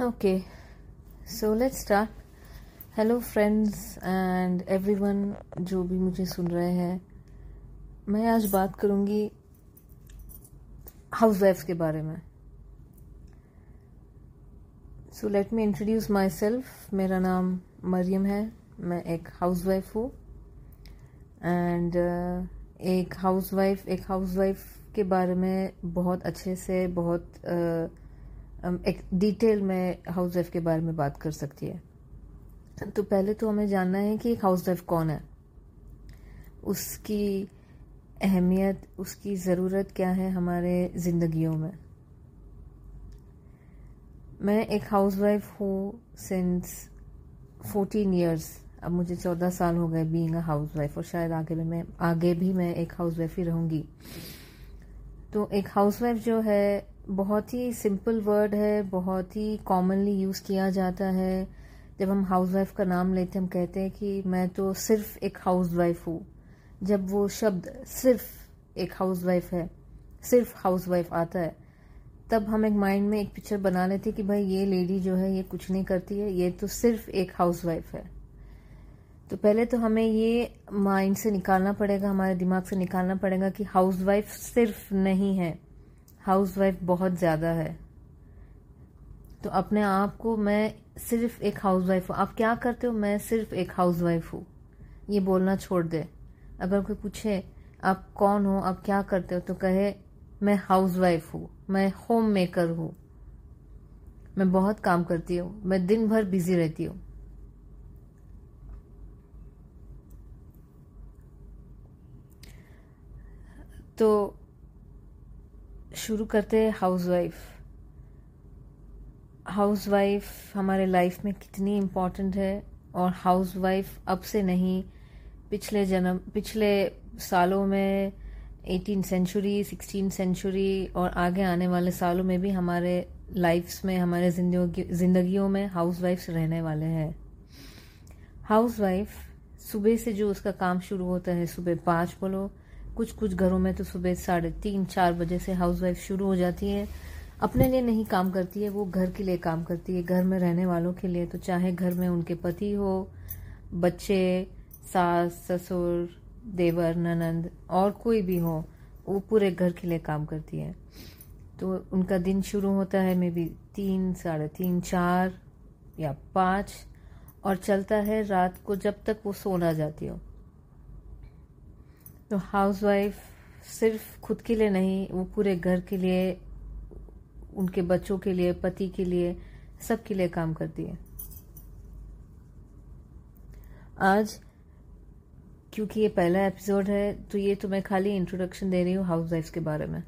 Okay, so let's start. Hello friends and everyone जो भी मुझे सुन रहे हैं। मैं आज बात करूँगी हाउस वाइफ के बारे में। So let me introduce myself मेरा नाम मरियम है। मैं एक हाउस वाइफ हूँ। एंड uh, एक हाउस वाइफ एक हाउस वाइफ के बारे में बहुत अच्छे से बहुत uh, डिटेल में हाउस वाइफ के बारे में बात कर सकती है। तो पहले तो हमें जानना है कि एक हाउस वाइफ कौन है। उसकी अहमियत, उसकी ज़रूरत क्या है हमारे ज़िंदगियों में? मैं एक हाउस वाइफ हूँ सिंस फोर्टीन ईयर्स अब मुझे चौदह साल हो गए बीइंग अ हाउस वाइफ और शायद आगे भी मैं, आगे भी मैं एक हाउस वाइफ ही रहूँगी। तो एक हाउस वाइफ जो है बहुत ही सिंपल वर्ड है, बहुत ही कॉमनली यूज़ किया जाता है। जब हम हाउस वाइफ का नाम लेते हैं, हम कहते हैं कि मैं तो सिर्फ़ एक हाउस वाइफ हूँ। जब वो शब्द सिर्फ़ एक हाउस वाइफ है, सिर्फ़ हाउस वाइफ आता है, तब हम एक माइंड में एक पिक्चर बना लेते हैं कि भाई ये लेडी जो है, ये कुछ नहीं करती है, ये तो सिर्फ़ एक हाउस वाइफ है। तो पहले तो हमें ये माइंड से निकालना पड़ेगा, हमारे दिमाग से निकालना पड़ेगा कि हाउस वाइफ सिर्फ़ नहीं है। हाउस वाइफ बहुत ज़्यादा है। तो अपने आप को मैं सिर्फ़ एक हाउस वाइफ हूँ। आप क्या करते हो? मैं सिर्फ़ एक हाउस वाइफ हूँ। ये बोलना छोड़ दे। अगर कोई पूछे, आप कौन हो? आप क्या करते हो? तो कहे, मैं हाउस वाइफ हूँ। मैं होम मेकर हूँ। मैं बहुत काम करती हूँ। मैं दिन भर बिज़ी रहती हूँ। तो शुरू करते हैं हाउस वाइफ हमारे लाइफ में कितनी इम्पोर्टेंट है और हाउस वाइफ अब से नहीं. पिछले जन्म, पिछले सालों में एटीन सेंचुरी सिक्सटीन सेंचुरी और आगे आने वाले सालों में भी हमारे लाइफ्स में, हमारे जिंदगियों में हाउस वाइफ्स रहने वाले हैं. हाउस वाइफ सुबह से जो उसका काम शुरू होता है, सुबह पाँच बोलो कुछ कुछ घरों में तो सुबह साढ़े तीन, चार बजे से हाउस वाइफ शुरू हो जाती है। अपने लिए नहीं काम करती है, वो घर के लिए काम करती है। घर में रहने वालों के लिए तो चाहे घर में उनके पति हो, बच्चे, सास, ससुर, देवर, ननंद और कोई भी हो, वो पूरे घर के लिए काम करती है। तो उनका दिन शुरू होता है मे बी तीन, साढ़े तीन, चार या पाँच और चलता है रात को जब तक वो सोना जाती हो। तो हाउस वाइफ सिर्फ़ खुद के लिए नहीं, वो पूरे घर के लिए, उनके बच्चों के लिए, पति के लिए, सबके लिए काम करती है। आज, क्योंकि ये पहला एपिसोड है तो ये तो मैं खाली इंट्रोडक्शन दे रही हूँ हाउस वाइफ के बारे में।